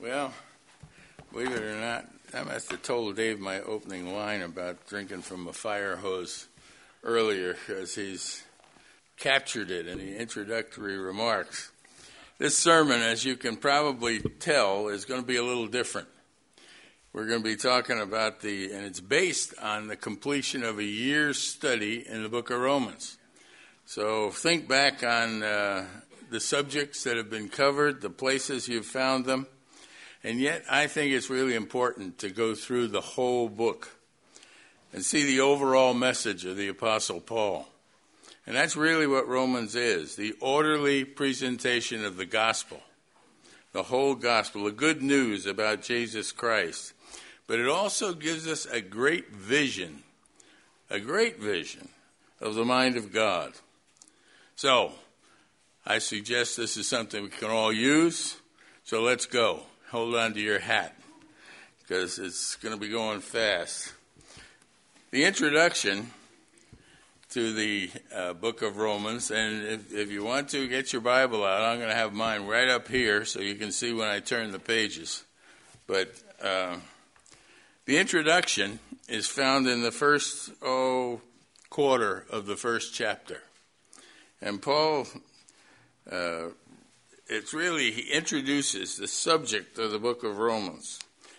Well, believe it or not, I must have told Dave my opening line about drinking from a fire hose earlier because he's captured it in the introductory remarks. This sermon, as you can probably tell, is going to be a little different. We're going to be talking about the, and it's based on the completion of a year's study in the book of Romans. So think back on uh, the subjects that have been covered, the places you've found them, and yet I think it's really important to go through the whole book and see the overall message of the Apostle Paul. And that's really what Romans is the orderly presentation of the gospel, the whole gospel, the good news about Jesus Christ but it also gives us a great vision, a great vision of the mind of God. So, I suggest this is something we can all use. So let's go. Hold on to your hat because it's going to be going fast. The introduction to the uh, book of Romans, and if, if, you want to get your Bible out, I'm going to have mine right up here so you can see when I turn the pages. But uh, the introduction is found in the first oh, quarter of the first chapter. And Paul, uh, it's really, he introduces the subject of the book of Romans.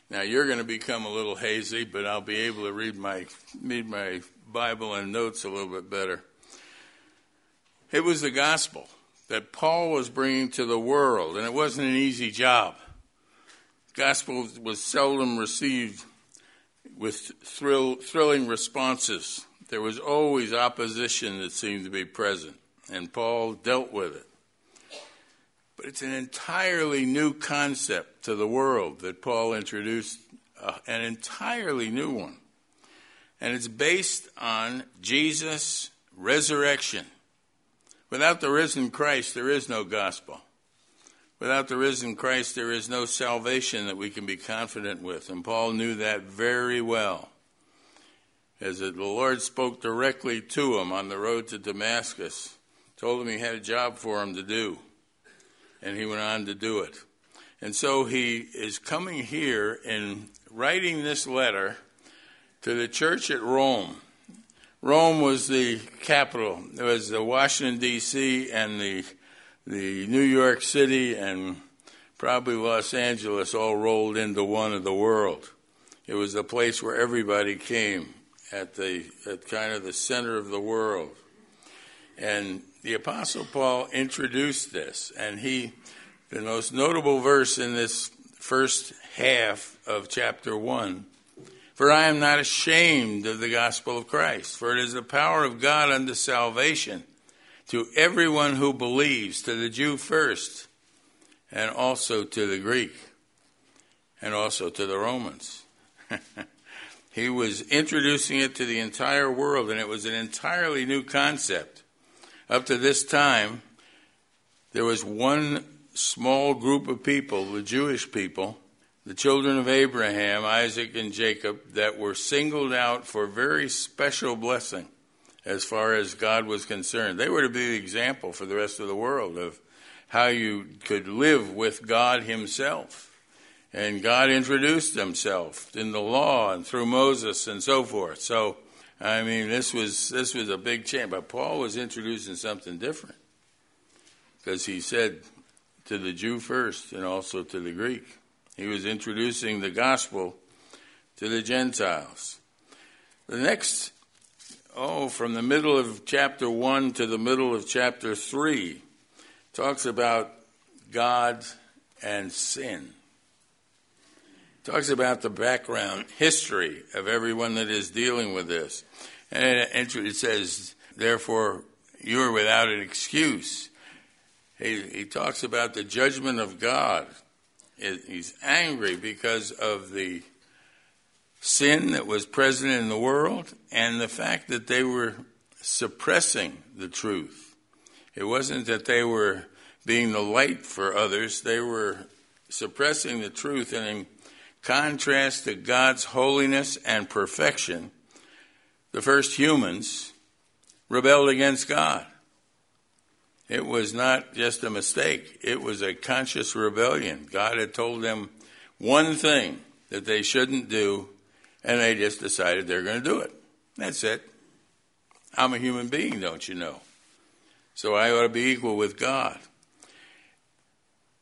Now you're going to become a little hazy, but I'll be able to read my, read my Bible and notes a little bit better. It was the gospel that Paul was bringing to the world, and it wasn't an easy job. Gospel was seldom received with thrill, thrilling responses. There was always opposition that seemed to be present, and Paul dealt with it. It's an entirely new concept to the world that Paul introduced, uh, an entirely new one. And it's based on Jesus' resurrection. Without the risen Christ, there is no gospel. Without the risen Christ, there is no salvation that we can be confident with. And Paul knew that very well. As the Lord spoke directly to him on the road to Damascus, told him he had a job for him to do. And he went on to do it. And so he is coming here and writing this letter to the church at Rome. Rome was the capital. It was the Washington, D.C., and the the New York City and probably Los Angeles all rolled into one of the world. It was the place where everybody came at the at kind of the center of the world. And the Apostle Paul introduced this, and he the most notable verse in this first half of chapter one. For I am not ashamed of the gospel of Christ, for it is the power of God unto salvation to everyone who believes, to the Jew first, and also to the Greek, and also to the Romans. he was introducing it to the entire world, and it was an entirely new concept. Up to this time, there was one small group of people, the Jewish people, the children of Abraham, Isaac, and Jacob, that were singled out for very special blessing as far as God was concerned. They were to be the example for the rest of the world of how you could live with God Himself. And God introduced Himself in the law and through Moses and so forth. So, I mean, this was this was a big change. But Paul was introducing something different because he said to the Jew first and also to the Greek. He was introducing the gospel to the Gentiles. The next oh, from the middle of chapter 1 to the middle of chapter 3, talks about God and sin. Talks about the background history of everyone that is dealing with this. And it says, therefore, you are without an excuse. He, he talks about the judgment of God. He's angry because of the sin that was present in the world and the fact that they were suppressing the truth. It wasn't that they were being the light for others, they were suppressing the truth. And contrast to God's holiness and perfection, the first humans rebelled against God. It was not just a mistake, it was a conscious rebellion. God had told them one thing that they shouldn't do, and they just decided they're going to do it. That's it. I'm a human being, don't you know? So I ought to be equal with God.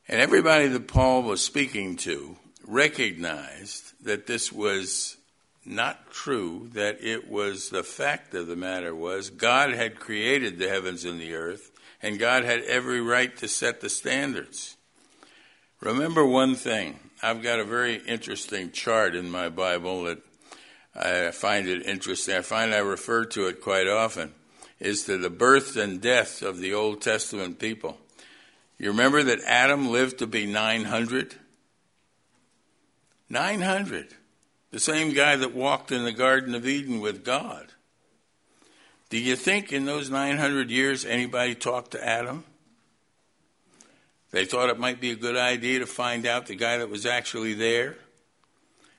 And everybody that Paul was speaking to recognized that this was not true, that it was the fact of the matter was God had created the heavens and the earth, and God had every right to set the standards. Remember one thing. I've got a very interesting chart in my Bible that I find it interesting. I find I refer to it quite often. Is to the birth and death of the Old Testament people. You remember that Adam lived to be 900? 900. The same guy that walked in the Garden of Eden with God. Do you think in those 900 years anybody talked to Adam? They thought it might be a good idea to find out the guy that was actually there.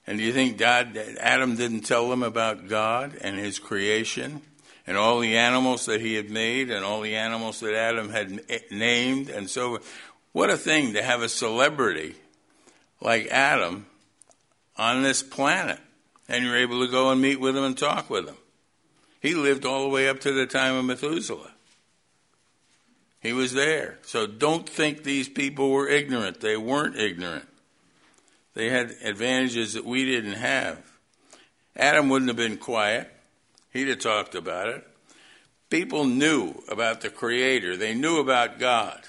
And do you think God, Adam didn't tell them about God and his creation and all the animals that he had made and all the animals that Adam had eh, named and so what a thing to have a celebrity like Adam on this planet and you're able to go and meet with him and talk with him. He lived all the way up to the time of Methuselah. He was there. So don't think these people were ignorant. They weren't ignorant. They had advantages that we didn't have. Adam wouldn't have been quiet. He'd have talked about it. People knew about the Creator. They knew about God.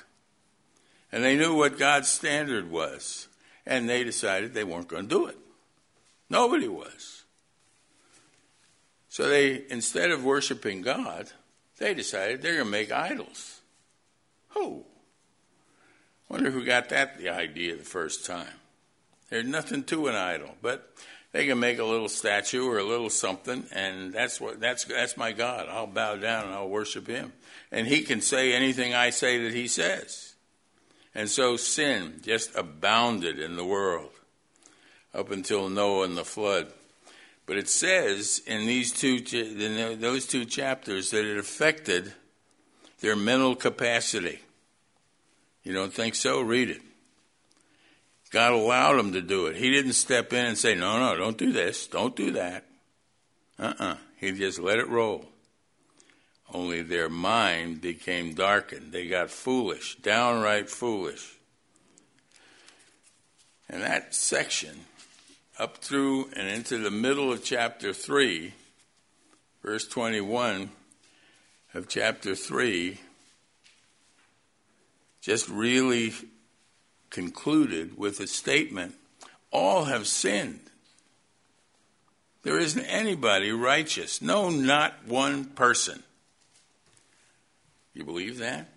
And they knew what God's standard was. And they decided they weren't going to do it. Nobody was. So they, instead of worshiping God, they decided they're going to make idols. Who? Wonder who got that the idea the first time. There's nothing to an idol, but they can make a little statue or a little something, and that's what that's that's my God. I'll bow down and I'll worship Him, and He can say anything I say that He says. And so sin just abounded in the world up until Noah and the flood. But it says in these two in those two chapters that it affected their mental capacity. You don't think so? Read it. God allowed them to do it. He didn't step in and say, no, no, don't do this, don't do that. Uh uh-uh. uh He just let it roll. Only their mind became darkened. They got foolish, downright foolish. And that section, up through and into the middle of chapter 3, verse 21 of chapter 3, just really concluded with a statement all have sinned. There isn't anybody righteous. No, not one person. You believe that?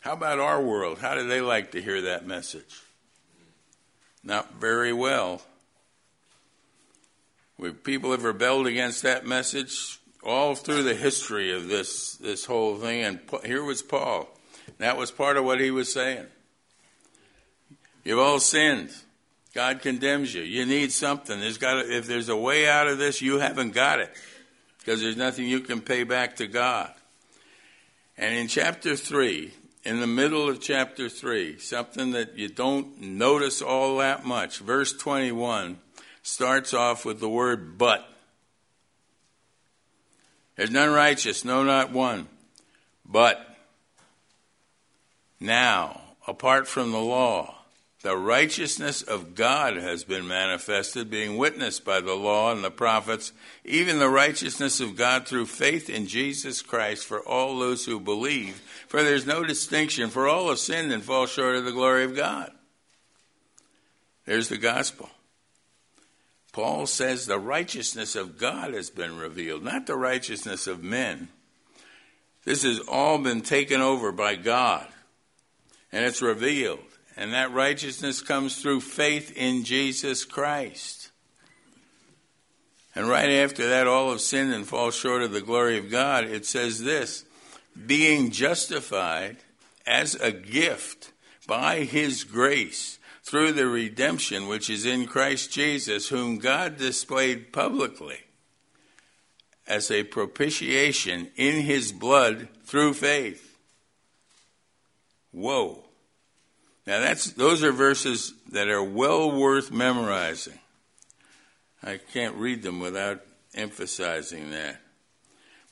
How about our world? How do they like to hear that message? Not very well. When people have rebelled against that message all through the history of this this whole thing, and here was Paul. That was part of what he was saying. You've all sinned. God condemns you. You need something. There's got to, if there's a way out of this, you haven't got it because there's nothing you can pay back to God. And in chapter 3, in the middle of chapter 3, something that you don't notice all that much, verse 21 starts off with the word but. There's none righteous, no, not one. But now, apart from the law, the righteousness of God has been manifested, being witnessed by the law and the prophets, even the righteousness of God through faith in Jesus Christ for all those who believe. For there's no distinction, for all have sinned and fall short of the glory of God. There's the gospel. Paul says the righteousness of God has been revealed, not the righteousness of men. This has all been taken over by God and it's revealed. And that righteousness comes through faith in Jesus Christ. And right after that, all have sinned and fall short of the glory of God. It says this being justified as a gift by his grace through the redemption which is in Christ Jesus, whom God displayed publicly as a propitiation in his blood through faith. Whoa. Now that's those are verses that are well worth memorizing. I can't read them without emphasizing that.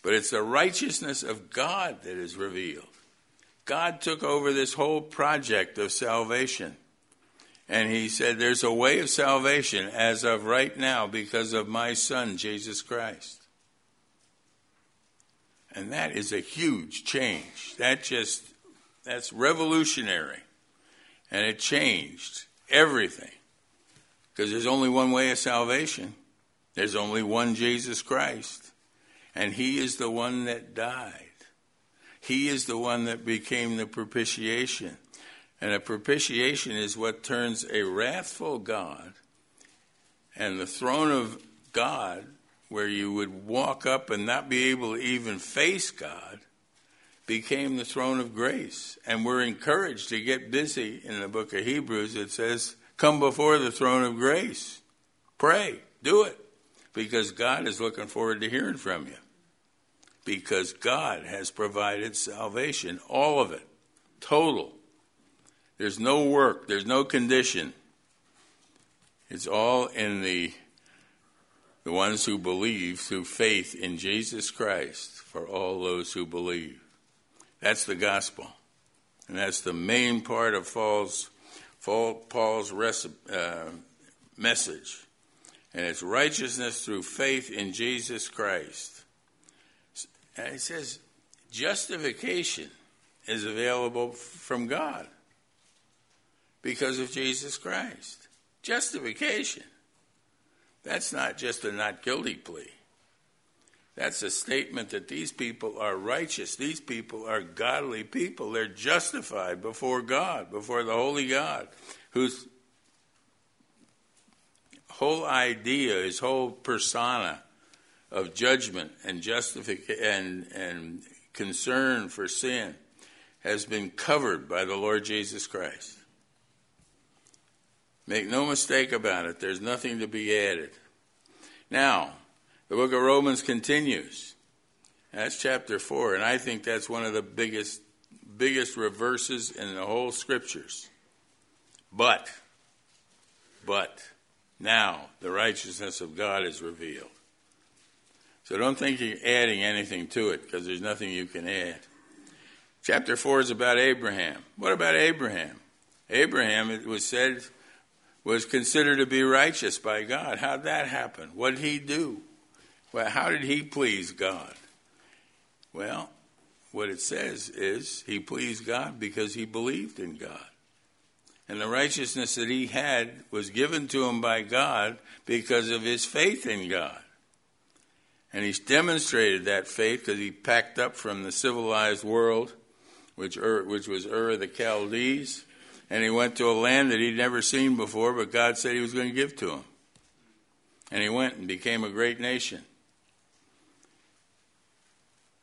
But it's the righteousness of God that is revealed. God took over this whole project of salvation. And he said, There's a way of salvation as of right now because of my Son, Jesus Christ. And that is a huge change. That just, that's revolutionary. And it changed everything. Because there's only one way of salvation. There's only one Jesus Christ. And he is the one that died. He is the one that became the propitiation. And a propitiation is what turns a wrathful God and the throne of God, where you would walk up and not be able to even face God, became the throne of grace. And we're encouraged to get busy in the book of Hebrews. It says, Come before the throne of grace. Pray. Do it. Because God is looking forward to hearing from you. Because God has provided salvation, all of it, total. There's no work, there's no condition. It's all in the the ones who believe through faith in Jesus Christ for all those who believe. That's the gospel. And that's the main part of Paul's, Paul's uh, message. And it's righteousness through faith in Jesus Christ. And it says justification is available from God because of Jesus Christ. Justification. That's not just a not guilty plea. That's a statement that these people are righteous. These people are godly people. They're justified before God, before the Holy God, whose whole idea, his whole persona of judgment and justification and, and concern for sin has been covered by the Lord Jesus Christ. Make no mistake about it, there's nothing to be added. Now, the book of Romans continues. That's chapter 4, and I think that's one of the biggest biggest reverses in the whole scriptures. But but now the righteousness of God is revealed. So don't think you're adding anything to it because there's nothing you can add. Chapter 4 is about Abraham. What about Abraham? Abraham, it was said, was considered to be righteous by God. How'd that happen? What did he do? Well, how did he please God? Well, what it says is he pleased God because he believed in God. And the righteousness that he had was given to him by God because of his faith in God. And he's demonstrated that faith because he packed up from the civilized world, which, Ur, which was Ur of the Chaldees, and he went to a land that he'd never seen before, but God said he was going to give to him. And he went and became a great nation.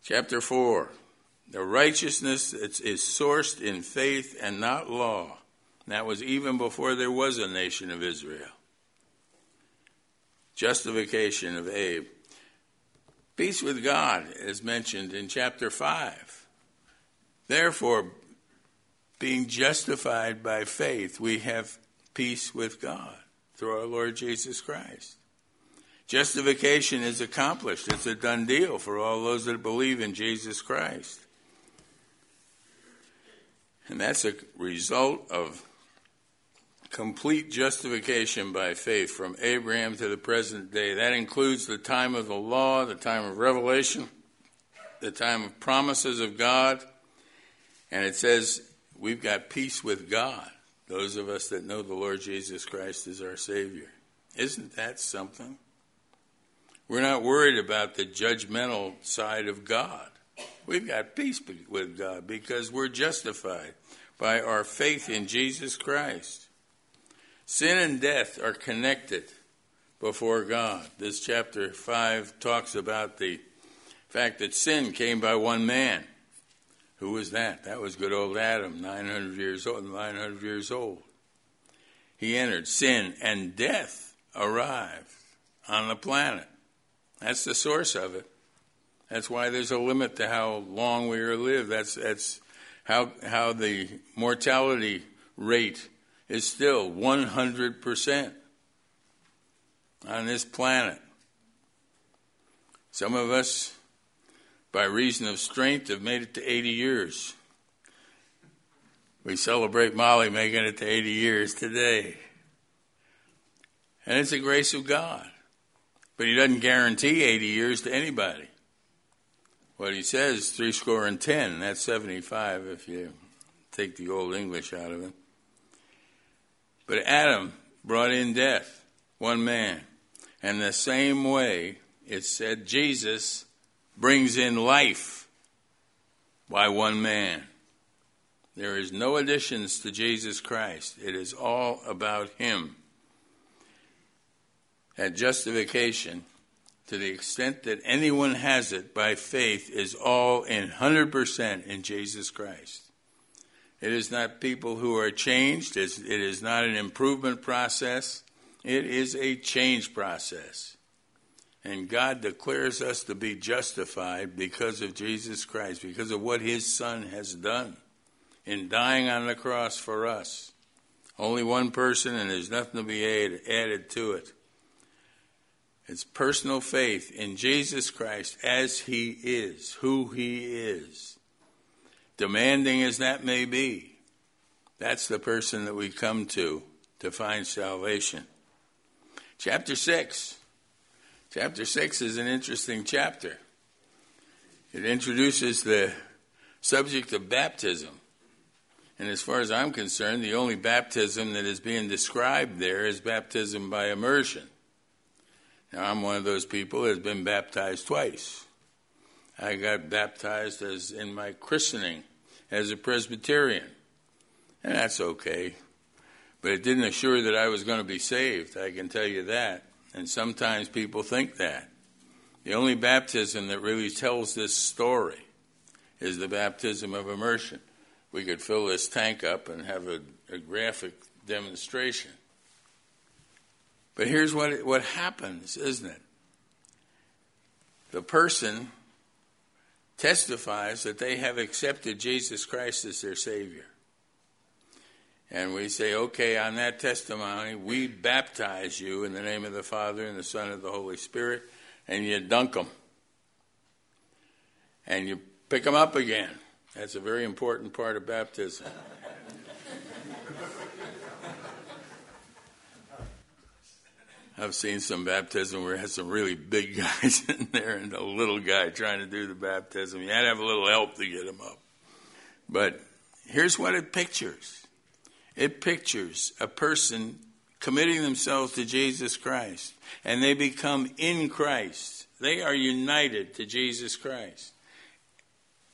Chapter 4 The righteousness is sourced in faith and not law. That was even before there was a nation of Israel. Justification of Abe. Peace with God is mentioned in chapter 5. Therefore, being justified by faith, we have peace with God through our Lord Jesus Christ. Justification is accomplished. It's a done deal for all those that believe in Jesus Christ. And that's a result of complete justification by faith from Abraham to the present day. That includes the time of the law, the time of revelation, the time of promises of God. And it says we've got peace with God, those of us that know the Lord Jesus Christ as our Savior. Isn't that something? We're not worried about the judgmental side of God. We've got peace with God because we're justified by our faith in Jesus Christ. Sin and death are connected before God. This chapter 5 talks about the fact that sin came by one man. Who was that? That was good old Adam, 900 years old, 900 years old. He entered sin and death arrived on the planet. That's the source of it. That's why there's a limit to how long we are live. That's that's how how the mortality rate is still 100% on this planet. Some of us, by reason of strength, have made it to 80 years. We celebrate Molly making it to 80 years today. And it's a grace of God. But he doesn't guarantee 80 years to anybody. What he says, is three score and ten, that's 75 if you take the old English out of it. But Adam brought in death, one man. And the same way it said Jesus brings in life by one man. There is no additions to Jesus Christ. It is all about Him. At justification, to the extent that anyone has it by faith, is all in 100% in Jesus Christ. It is not people who are changed, it is not an improvement process, it is a change process. And God declares us to be justified because of Jesus Christ, because of what His Son has done in dying on the cross for us. Only one person, and there's nothing to be added to it. It's personal faith in Jesus Christ as He is, who He is. Demanding as that may be, that's the person that we come to to find salvation. Chapter 6. Chapter 6 is an interesting chapter. It introduces the subject of baptism. And as far as I'm concerned, the only baptism that is being described there is baptism by immersion. Now, I'm one of those people that has been baptized twice. I got baptized as in my christening as a Presbyterian, and that's okay. But it didn't assure that I was going to be saved, I can tell you that. And sometimes people think that. The only baptism that really tells this story is the baptism of immersion we could fill this tank up and have a, a graphic demonstration. But here's what, what happens, isn't it? The person testifies that they have accepted Jesus Christ as their Savior. And we say, okay, on that testimony, we baptize you in the name of the Father and the Son and the Holy Spirit, and you dunk them. And you pick them up again. That's a very important part of baptism. I've seen some baptism where it has some really big guys in there and a little guy trying to do the baptism. You had to have a little help to get him up. But here's what it pictures it pictures a person committing themselves to Jesus Christ, and they become in Christ. They are united to Jesus Christ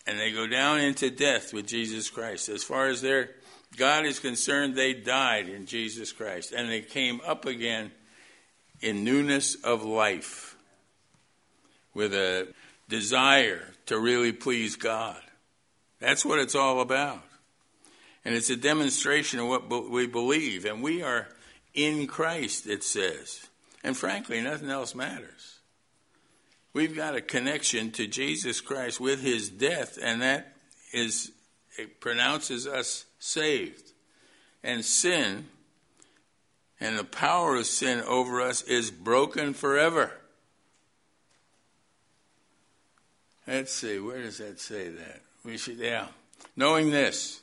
and they go down into death with Jesus Christ. As far as their God is concerned, they died in Jesus Christ, and they came up again in newness of life with a desire to really please God. That's what it's all about. And it's a demonstration of what we believe. And we are in Christ, it says. And frankly, nothing else matters. We've got a connection to Jesus Christ with his death, and that is, it pronounces us saved. And sin and the power of sin over us is broken forever. Let's see, where does that say that? We should, yeah. Knowing this,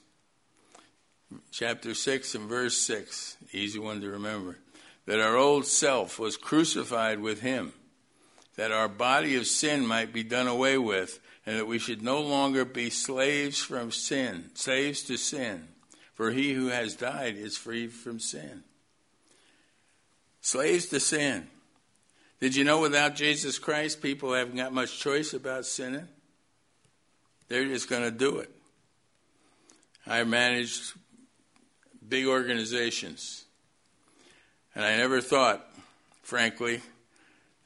chapter 6 and verse 6, easy one to remember, that our old self was crucified with him that our body of sin might be done away with, and that we should no longer be slaves from sin, slaves to sin. For he who has died is free from sin. Slaves to sin. Did you know without Jesus Christ, people haven't got much choice about sinning? They're just going to do it. I managed big organizations, and I never thought, frankly,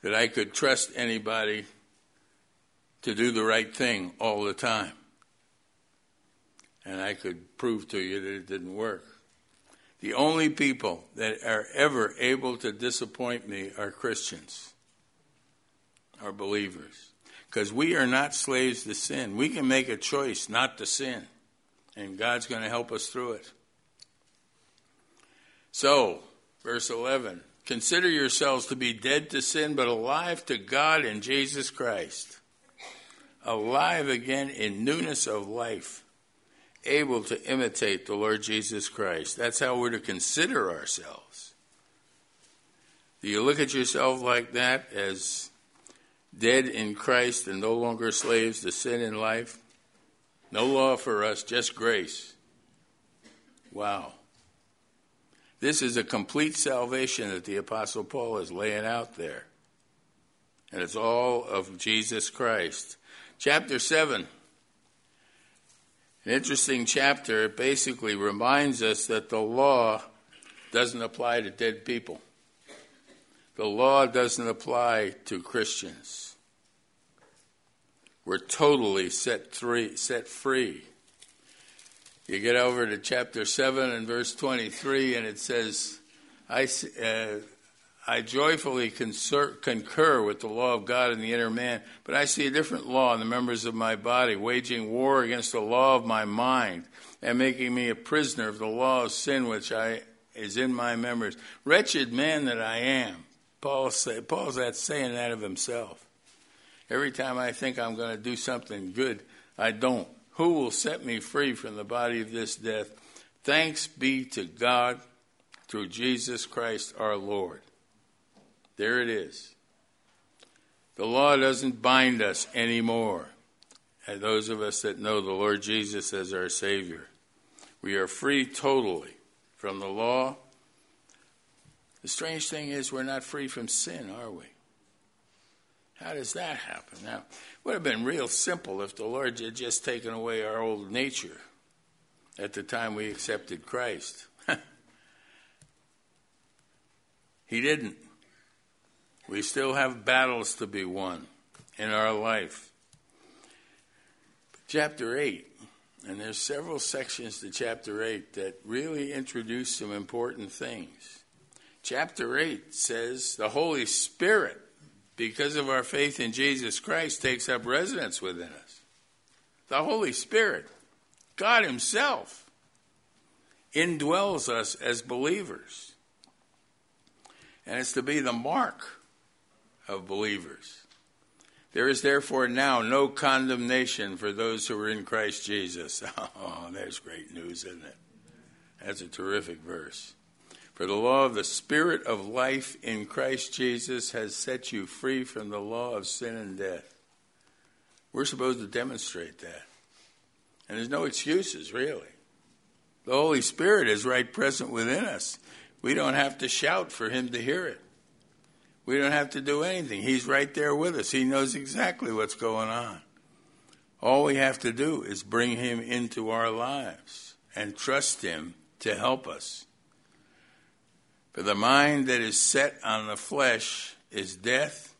that I could trust anybody to do the right thing all the time. And I could prove to you that it didn't work. The only people that are ever able to disappoint me are Christians, are believers. Because we are not slaves to sin. We can make a choice not to sin, and God's going to help us through it. So, verse 11 Consider yourselves to be dead to sin, but alive to God in Jesus Christ. Alive again in newness of life, able to imitate the Lord Jesus Christ. That's how we're to consider ourselves. Do you look at yourself like that as dead in Christ and no longer slaves to sin in life? No law for us, just grace. Wow. This is a complete salvation that the Apostle Paul is laying out there. And it's all of Jesus Christ. Chapter 7. An interesting chapter. It basically reminds us that the law doesn't apply to dead people. The law doesn't apply to Christians. We're totally set, free, set free you get over to chapter 7 and verse 23, and it says, I, uh, I joyfully concur, concur with the law of God in the inner man, but I see a different law in the members of my body, waging war against the law of my mind and making me a prisoner of the law of sin which I is in my members. Wretched man that I am. Paul say, Paul's that saying that of himself. Every time I think I'm going to do something good, I don't. Who will set me free from the body of this death? Thanks be to God through Jesus Christ our Lord. There it is. The law doesn't bind us anymore. And those of us that know the Lord Jesus as our Savior, we are free totally from the law. The strange thing is, we're not free from sin, are we? How does that happen? Now, it would have been real simple if the Lord had just taken away our old nature at the time we accepted Christ. he didn't. We still have battles to be won in our life. Chapter 8, and there's several sections to chapter 8 that really introduce some important things. Chapter 8 says the Holy Spirit because of our faith in Jesus Christ, takes up residence within us. The Holy Spirit, God Himself, indwells us as believers. And it's to be the mark of believers. There is therefore now no condemnation for those who are in Christ Jesus. Oh, there's great news, isn't it? That's a terrific verse. For the law of the Spirit of life in Christ Jesus has set you free from the law of sin and death. We're supposed to demonstrate that. And there's no excuses, really. The Holy Spirit is right present within us. We don't have to shout for Him to hear it. We don't have to do anything. He's right there with us. He knows exactly what's going on. All we have to do is bring Him into our lives and trust Him to help us. For the mind that is set on the flesh is death,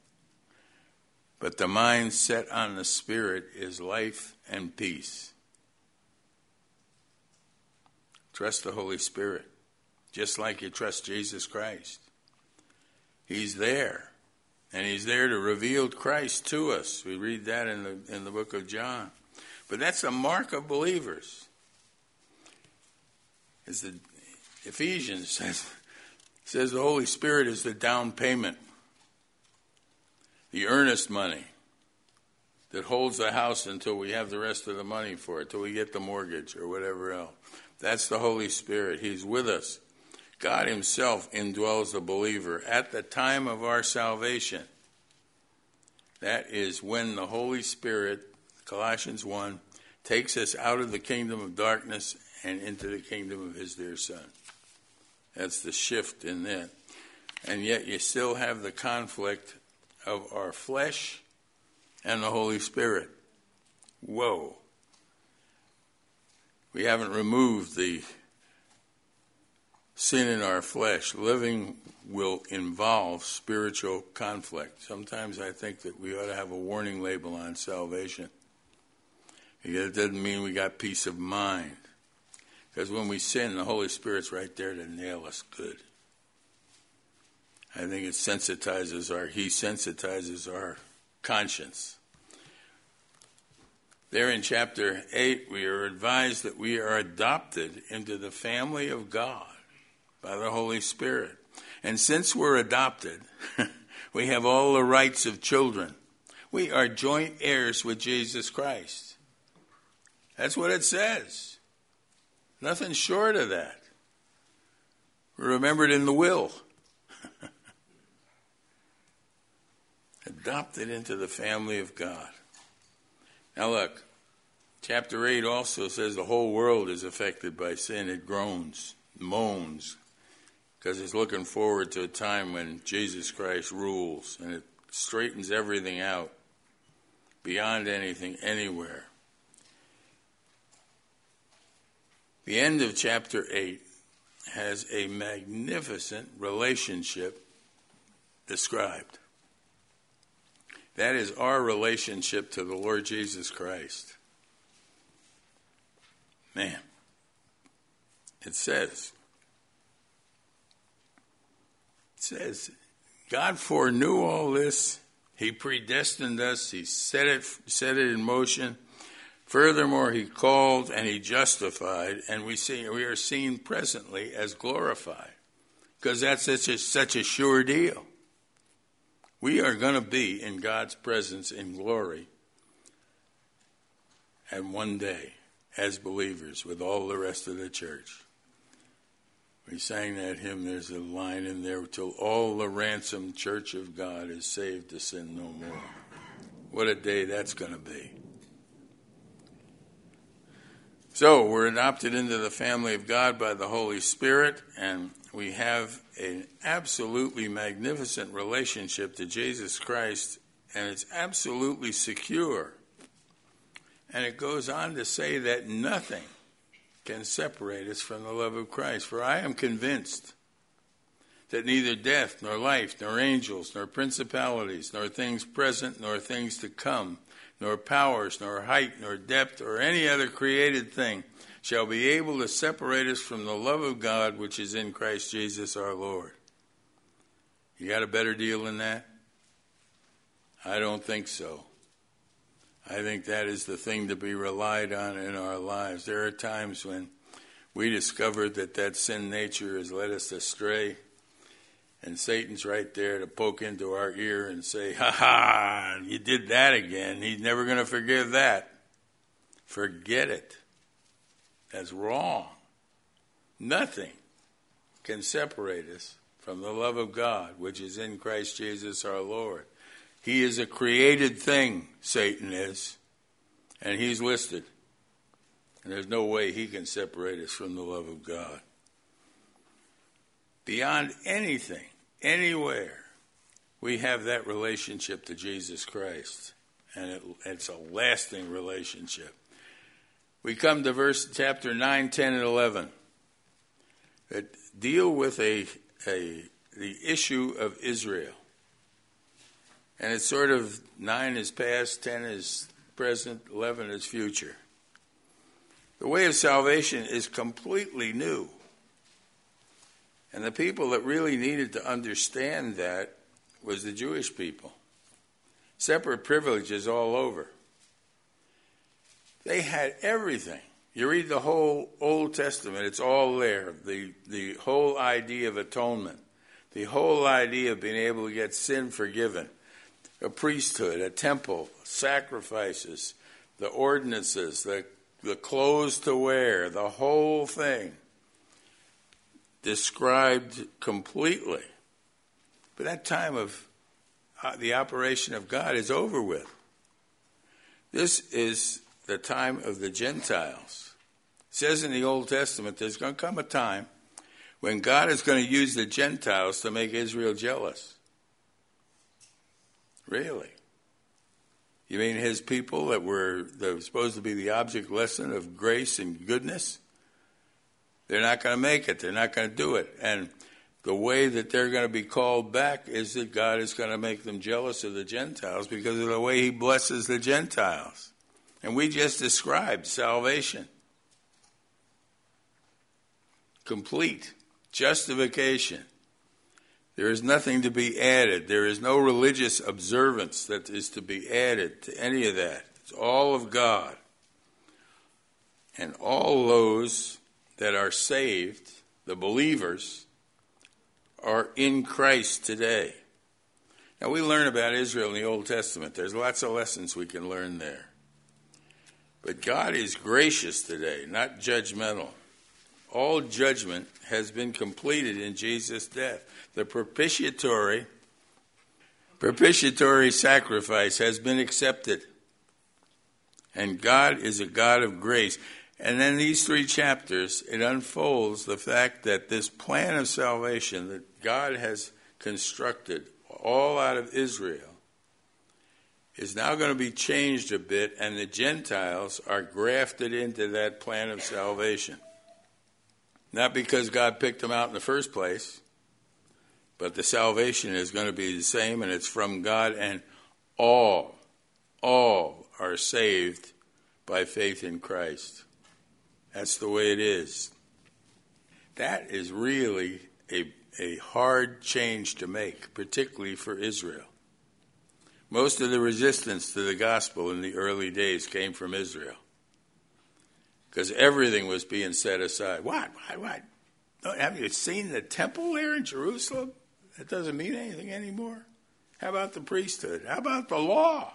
but the mind set on the spirit is life and peace. Trust the Holy Spirit, just like you trust Jesus Christ. He's there, and He's there to reveal Christ to us. We read that in the, in the book of John. But that's a mark of believers. As the Ephesians says, says the Holy Spirit is the down payment, the earnest money that holds the house until we have the rest of the money for it, till we get the mortgage or whatever else. That's the Holy Spirit. He's with us. God Himself indwells the believer at the time of our salvation. That is when the Holy Spirit, Colossians 1, takes us out of the kingdom of darkness and into the kingdom of His dear Son. That's the shift in that. And yet you still have the conflict of our flesh and the Holy Spirit. Whoa. We haven't removed the sin in our flesh. Living will involve spiritual conflict. Sometimes I think that we ought to have a warning label on salvation. It doesn't mean we got peace of mind. Because when we sin, the Holy Spirit's right there to nail us good. I think it sensitizes our, He sensitizes our conscience. There in chapter 8, we are advised that we are adopted into the family of God. by the Holy Spirit. And since we're adopted, we have all the rights of children. We are joint heirs with Jesus Christ. That's what it says. Nothing short of that. Remembered in the will. Adopted into the family of God. Now, look, chapter 8 also says the whole world is affected by sin. It groans, moans, because it's looking forward to a time when Jesus Christ rules and it straightens everything out beyond anything, anywhere. The end of chapter 8 has a magnificent relationship described. That is our relationship to the Lord Jesus Christ. Man, it says, it says, God foreknew all this. He predestined us. He set it, set it in motion. Furthermore, he called and he justified, and we see we are seen presently as glorified, because that's such a, such a sure deal. We are going to be in God's presence in glory and one day as believers with all the rest of the church. We sang that hymn, there's a line in there, till all the ransomed church of God is saved to sin no more. What a day that's going to be. So, we're adopted into the family of God by the Holy Spirit, and we have an absolutely magnificent relationship to Jesus Christ, and it's absolutely secure. And it goes on to say that nothing can separate us from the love of Christ. For I am convinced that neither death, nor life, nor angels, nor principalities, nor things present, nor things to come, nor powers, nor height, nor depth, or any other created thing shall be able to separate us from the love of God which is in Christ Jesus our Lord. You got a better deal than that? I don't think so. I think that is the thing to be relied on in our lives. There are times when we discover that that sin nature has led us astray, and Satan's right there to poke into our ear and say, Ha ha, you did that again. He's never going to forgive that. Forget it. That's wrong. Nothing can separate us from the love of God, which is in Christ Jesus our Lord. He is a created thing, Satan is, and he's listed. And there's no way he can separate us from the love of God. Beyond anything, anywhere, we have that relationship to Jesus Christ, and it, it's a lasting relationship we come to verse chapter 9, 10, and 11 that deal with a, a the issue of Israel. And it's sort of 9 is past, 10 is present, 11 is future. The way of salvation is completely new. And the people that really needed to understand that was the Jewish people. Separate privileges all over. They had everything. You read the whole Old Testament, it's all there. The, the whole idea of atonement, the whole idea of being able to get sin forgiven, a priesthood, a temple, sacrifices, the ordinances, the, the clothes to wear, the whole thing described completely. But that time of uh, the operation of God is over with. This is the time of the Gentiles. It says in the Old Testament there's going to come a time when God is going to use the Gentiles to make Israel jealous. Really? You mean his people that were, that were supposed to be the object lesson of grace and goodness? They're not going to make it. They're not going to do it. And the way that they're going to be called back is that God is going to make them jealous of the Gentiles because of the way he blesses the Gentiles. And we just described salvation complete justification. There is nothing to be added. There is no religious observance that is to be added to any of that. It's all of God. And all those that are saved, the believers, are in Christ today. Now, we learn about Israel in the Old Testament. There's lots of lessons we can learn there. But God is gracious today, not judgmental. All judgment has been completed in Jesus' death. The propitiatory propitiatory sacrifice has been accepted. And God is a God of grace. And then these three chapters, it unfolds the fact that this plan of salvation that God has constructed all out of Israel is now going to be changed a bit, and the Gentiles are grafted into that plan of salvation. Not because God picked them out in the first place, but the salvation is going to be the same, and it's from God, and all, all are saved by faith in Christ. That's the way it is. That is really a, a hard change to make, particularly for Israel. Most of the resistance to the gospel in the early days came from Israel because everything was being set aside. What? What? What? Have you seen the temple there in Jerusalem? That doesn't mean anything anymore. How about the priesthood? How about the law?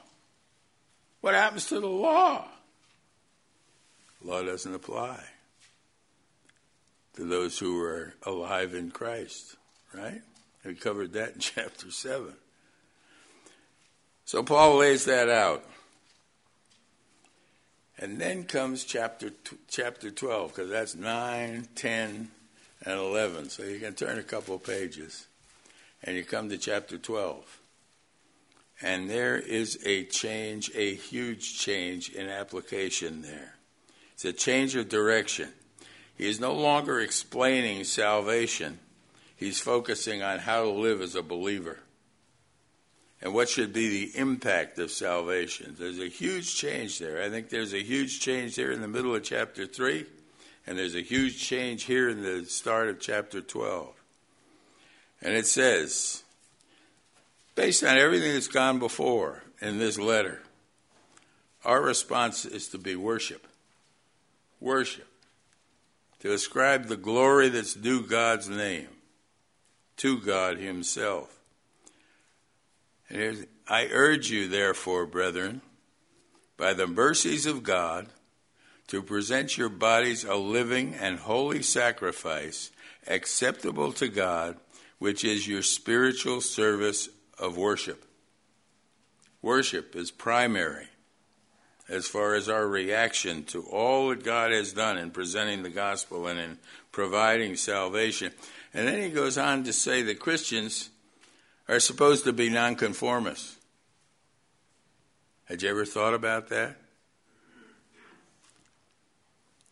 What happens to the law? Law doesn't apply to those who are alive in Christ, right? We covered that in chapter 7. So Paul lays that out. And then comes chapter chapter 12 because that's 9, 10, and 11. So you can turn a couple pages and you come to chapter 12. And there is a change, a huge change in application there. It's a change of direction. He is no longer explaining salvation, he's focusing on how to live as a believer and what should be the impact of salvation. There's a huge change there. I think there's a huge change there in the middle of chapter 3, and there's a huge change here in the start of chapter 12. And it says, based on everything that's gone before in this letter, our response is to be worship worship, to ascribe the glory that's due God's name to God Himself. And I urge you, therefore, brethren, by the mercies of God, to present your bodies a living and holy sacrifice, acceptable to God, which is your spiritual service of worship. Worship is primary as far as our reaction to all that God has done in presenting the gospel and in providing salvation. And then he goes on to say that Christians are supposed to be nonconformists. Had you ever thought about that?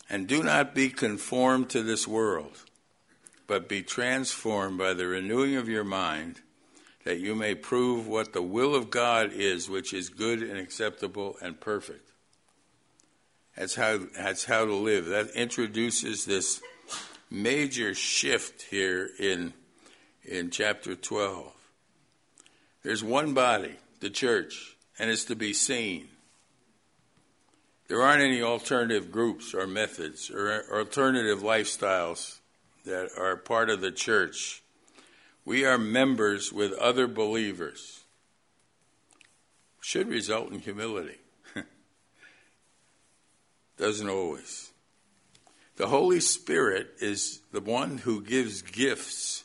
And do not be conformed to this world, but be transformed by the renewing of your mind that you may prove what the will of God is, which is good and acceptable and perfect. That's how, that's how to live. That introduces this major shift here in, in chapter 12. There's one body, the church, and it's to be seen. There aren't any alternative groups or methods or alternative lifestyles that are part of the church. We are members with other believers. Should result in humility. Doesn't always. The Holy Spirit is the one who gives gifts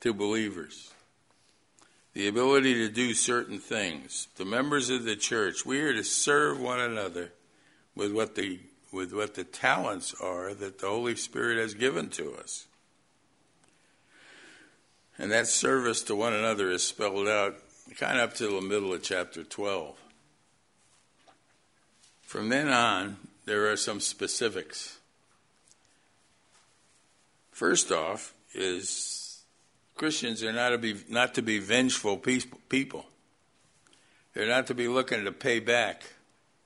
to believers. The ability to do certain things. The members of the church, we are to serve one another with what the with what the talents are that the Holy Spirit has given to us. And that service to one another is spelled out kind of up to the middle of chapter 12. From then on, there are some specifics. First off, is Christians are not to be not to be vengeful people. They're not to be looking to pay back.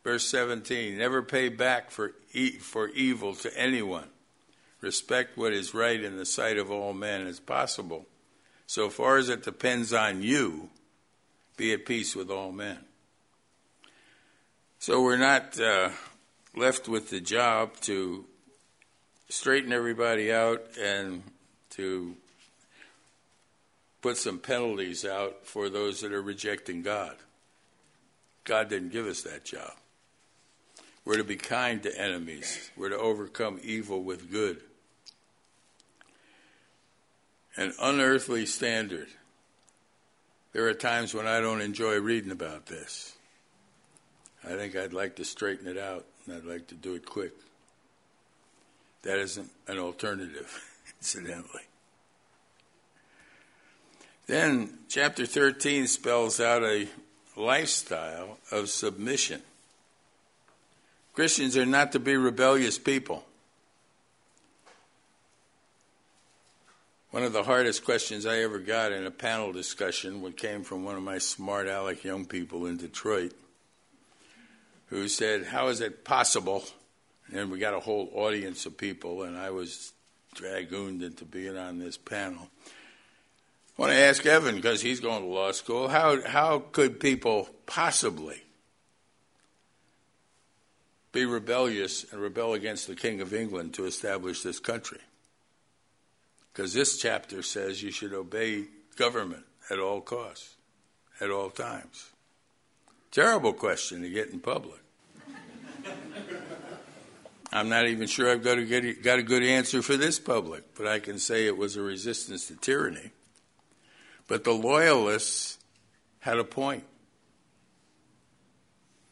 Verse 17: Never pay back for e- for evil to anyone. Respect what is right in the sight of all men as possible. So far as it depends on you, be at peace with all men. So we're not uh, left with the job to straighten everybody out and to put some penalties out for those that are rejecting God. God didn't give us that job. We're to be kind to enemies. We're to overcome evil with good. An unearthly standard. There are times when I don't enjoy reading about this. I think I'd like to straighten it out, and I'd like to do it quick. That isn't an alternative, incidentally. Then, chapter 13 spells out a lifestyle of submission. Christians are not to be rebellious people. One of the hardest questions I ever got in a panel discussion came from one of my smart aleck young people in Detroit who said, How is it possible? And we got a whole audience of people, and I was dragooned into being on this panel. I want to ask Evan, because he's going to law school, how, how could people possibly be rebellious and rebel against the King of England to establish this country? Because this chapter says you should obey government at all costs, at all times. Terrible question to get in public. I'm not even sure I've got a, good, got a good answer for this public, but I can say it was a resistance to tyranny. But the loyalists had a point.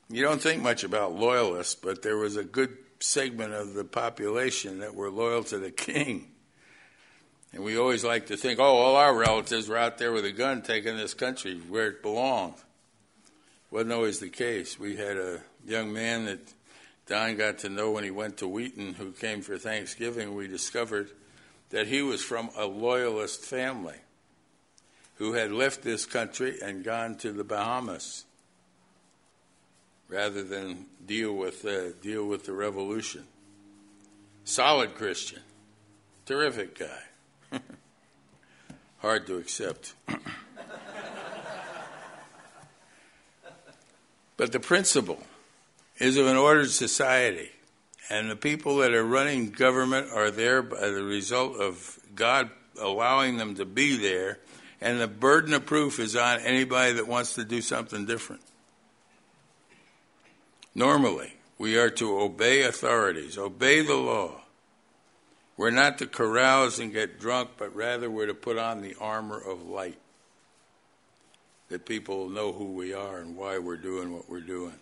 You don't think much about loyalists, but there was a good segment of the population that were loyal to the king. And we always like to think, oh, all our relatives were out there with a gun taking this country where it belonged wasn't always the case. We had a young man that Don got to know when he went to Wheaton, who came for Thanksgiving. We discovered that he was from a loyalist family who had left this country and gone to the Bahamas rather than deal with uh, deal with the revolution. Solid Christian, terrific guy. Hard to accept. But the principle is of an ordered society, and the people that are running government are there by the result of God allowing them to be there, and the burden of proof is on anybody that wants to do something different. Normally, we are to obey authorities, obey the law. We're not to carouse and get drunk, but rather we're to put on the armor of light that people know who we are and why we're doing what we're doing.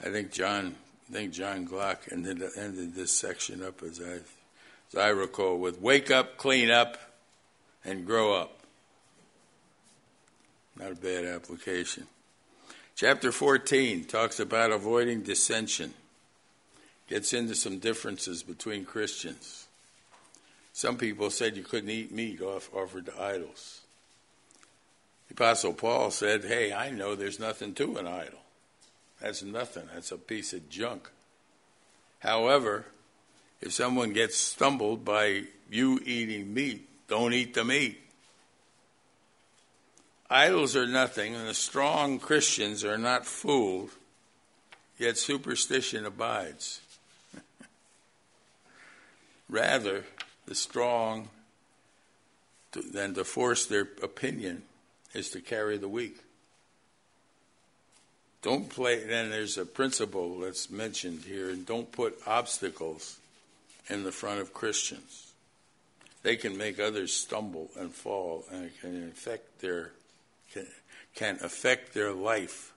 I think John, I think John Glock ended, ended this section up as I, as I recall with "Wake up, clean up, and grow up." Not a bad application. Chapter 14 talks about avoiding dissension. Gets into some differences between Christians. Some people said you couldn't eat meat off, offered to idols. The Apostle Paul said, Hey, I know there's nothing to an idol. That's nothing, that's a piece of junk. However, if someone gets stumbled by you eating meat, don't eat the meat. Idols are nothing, and the strong Christians are not fooled, yet superstition abides. Rather, the strong, than to force their opinion, is to carry the weak. Don't play, and there's a principle that's mentioned here, and don't put obstacles in the front of Christians. They can make others stumble and fall, and can affect their can, can affect their life.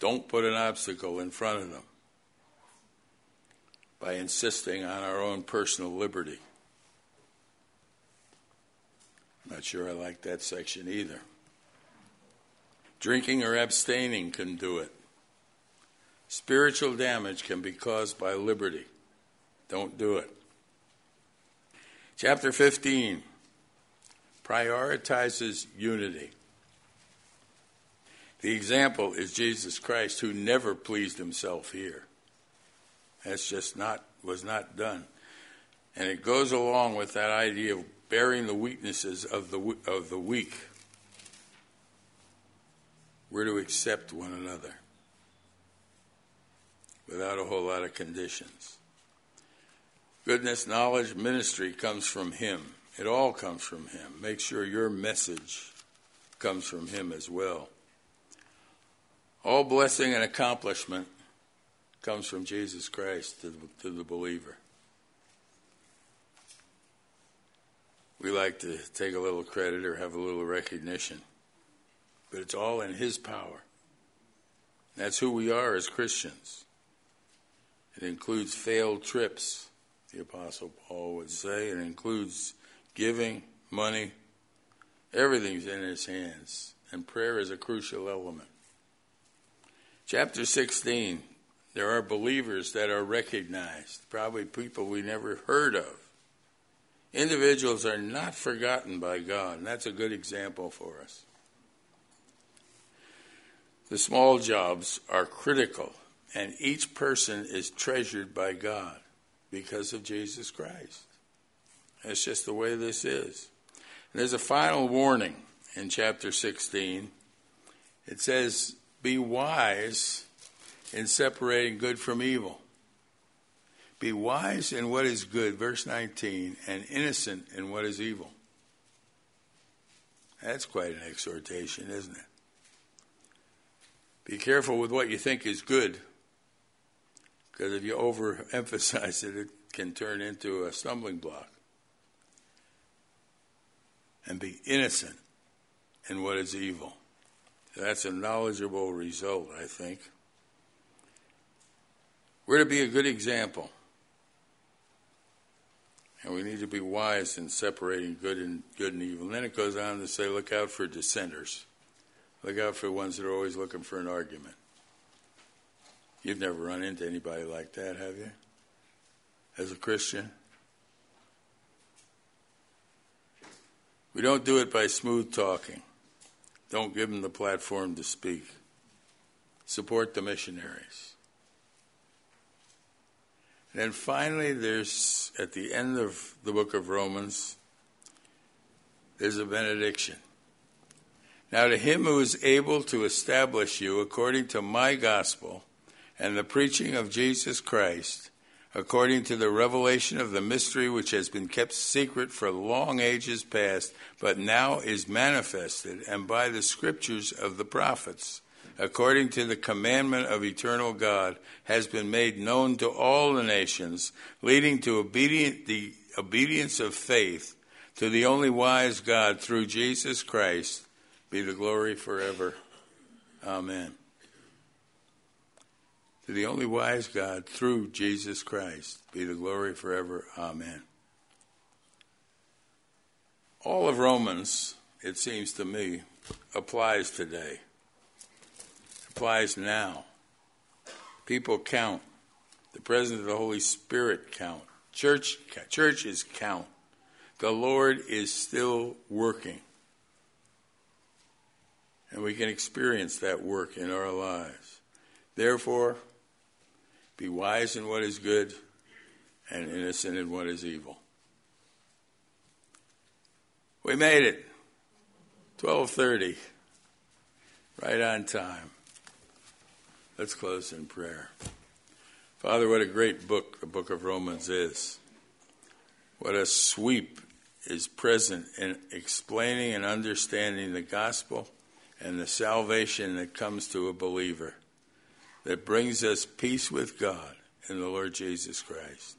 Don't put an obstacle in front of them by insisting on our own personal liberty. Not sure I like that section either. Drinking or abstaining can do it. Spiritual damage can be caused by liberty. Don't do it. Chapter 15 prioritizes unity. The example is Jesus Christ, who never pleased himself here. That's just not was not done. And it goes along with that idea of bearing the weaknesses of the, of the weak. We're to accept one another without a whole lot of conditions. Goodness, knowledge, ministry comes from Him. It all comes from Him. Make sure your message comes from Him as well. All blessing and accomplishment comes from Jesus Christ to the, to the believer. We like to take a little credit or have a little recognition, but it's all in His power. That's who we are as Christians. It includes failed trips, the Apostle Paul would say. It includes giving, money. Everything's in his hands. And prayer is a crucial element. Chapter 16, there are believers that are recognized, probably people we never heard of. Individuals are not forgotten by God, and that's a good example for us. The small jobs are critical, and each person is treasured by God because of Jesus Christ. That's just the way this is. And there's a final warning in chapter 16. It says, Be wise in separating good from evil. Be wise in what is good, verse 19, and innocent in what is evil. That's quite an exhortation, isn't it? Be careful with what you think is good, because if you overemphasize it, it can turn into a stumbling block. And be innocent in what is evil. That's a knowledgeable result, I think. We're to be a good example. And we need to be wise in separating good and good and evil. And then it goes on to say, look out for dissenters. Look out for ones that are always looking for an argument. You've never run into anybody like that, have you? As a Christian? We don't do it by smooth talking. Don't give them the platform to speak. Support the missionaries. And then finally, there's, at the end of the book of Romans, there's a benediction. Now, to him who is able to establish you according to my gospel and the preaching of Jesus Christ, according to the revelation of the mystery which has been kept secret for long ages past, but now is manifested, and by the scriptures of the prophets, according to the commandment of eternal God, has been made known to all the nations, leading to obedient, the obedience of faith to the only wise God through Jesus Christ be the glory forever. Amen. To the only wise God, through Jesus Christ, be the glory forever. Amen. All of Romans, it seems to me, applies today. Applies now. People count. The presence of the Holy Spirit count. Church, churches count. The Lord is still working. And we can experience that work in our lives. Therefore, be wise in what is good and innocent in what is evil. We made it. 12:30. Right on time. Let's close in prayer. Father, what a great book the book of Romans is. What a sweep is present in explaining and understanding the gospel and the salvation that comes to a believer that brings us peace with God in the Lord Jesus Christ,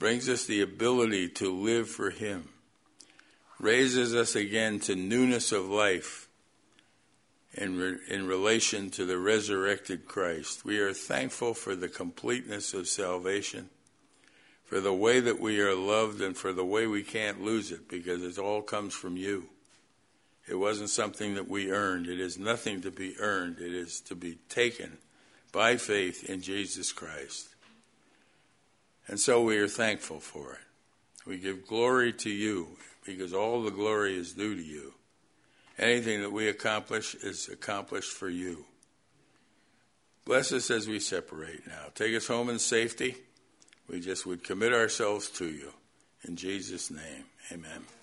brings us the ability to live for Him, raises us again to newness of life in, re- in relation to the resurrected Christ. We are thankful for the completeness of salvation, for the way that we are loved, and for the way we can't lose it because it all comes from you. It wasn't something that we earned. It is nothing to be earned. It is to be taken by faith in Jesus Christ. And so we are thankful for it. We give glory to you because all the glory is due to you. Anything that we accomplish is accomplished for you. Bless us as we separate now. Take us home in safety. We just would commit ourselves to you. In Jesus' name, amen.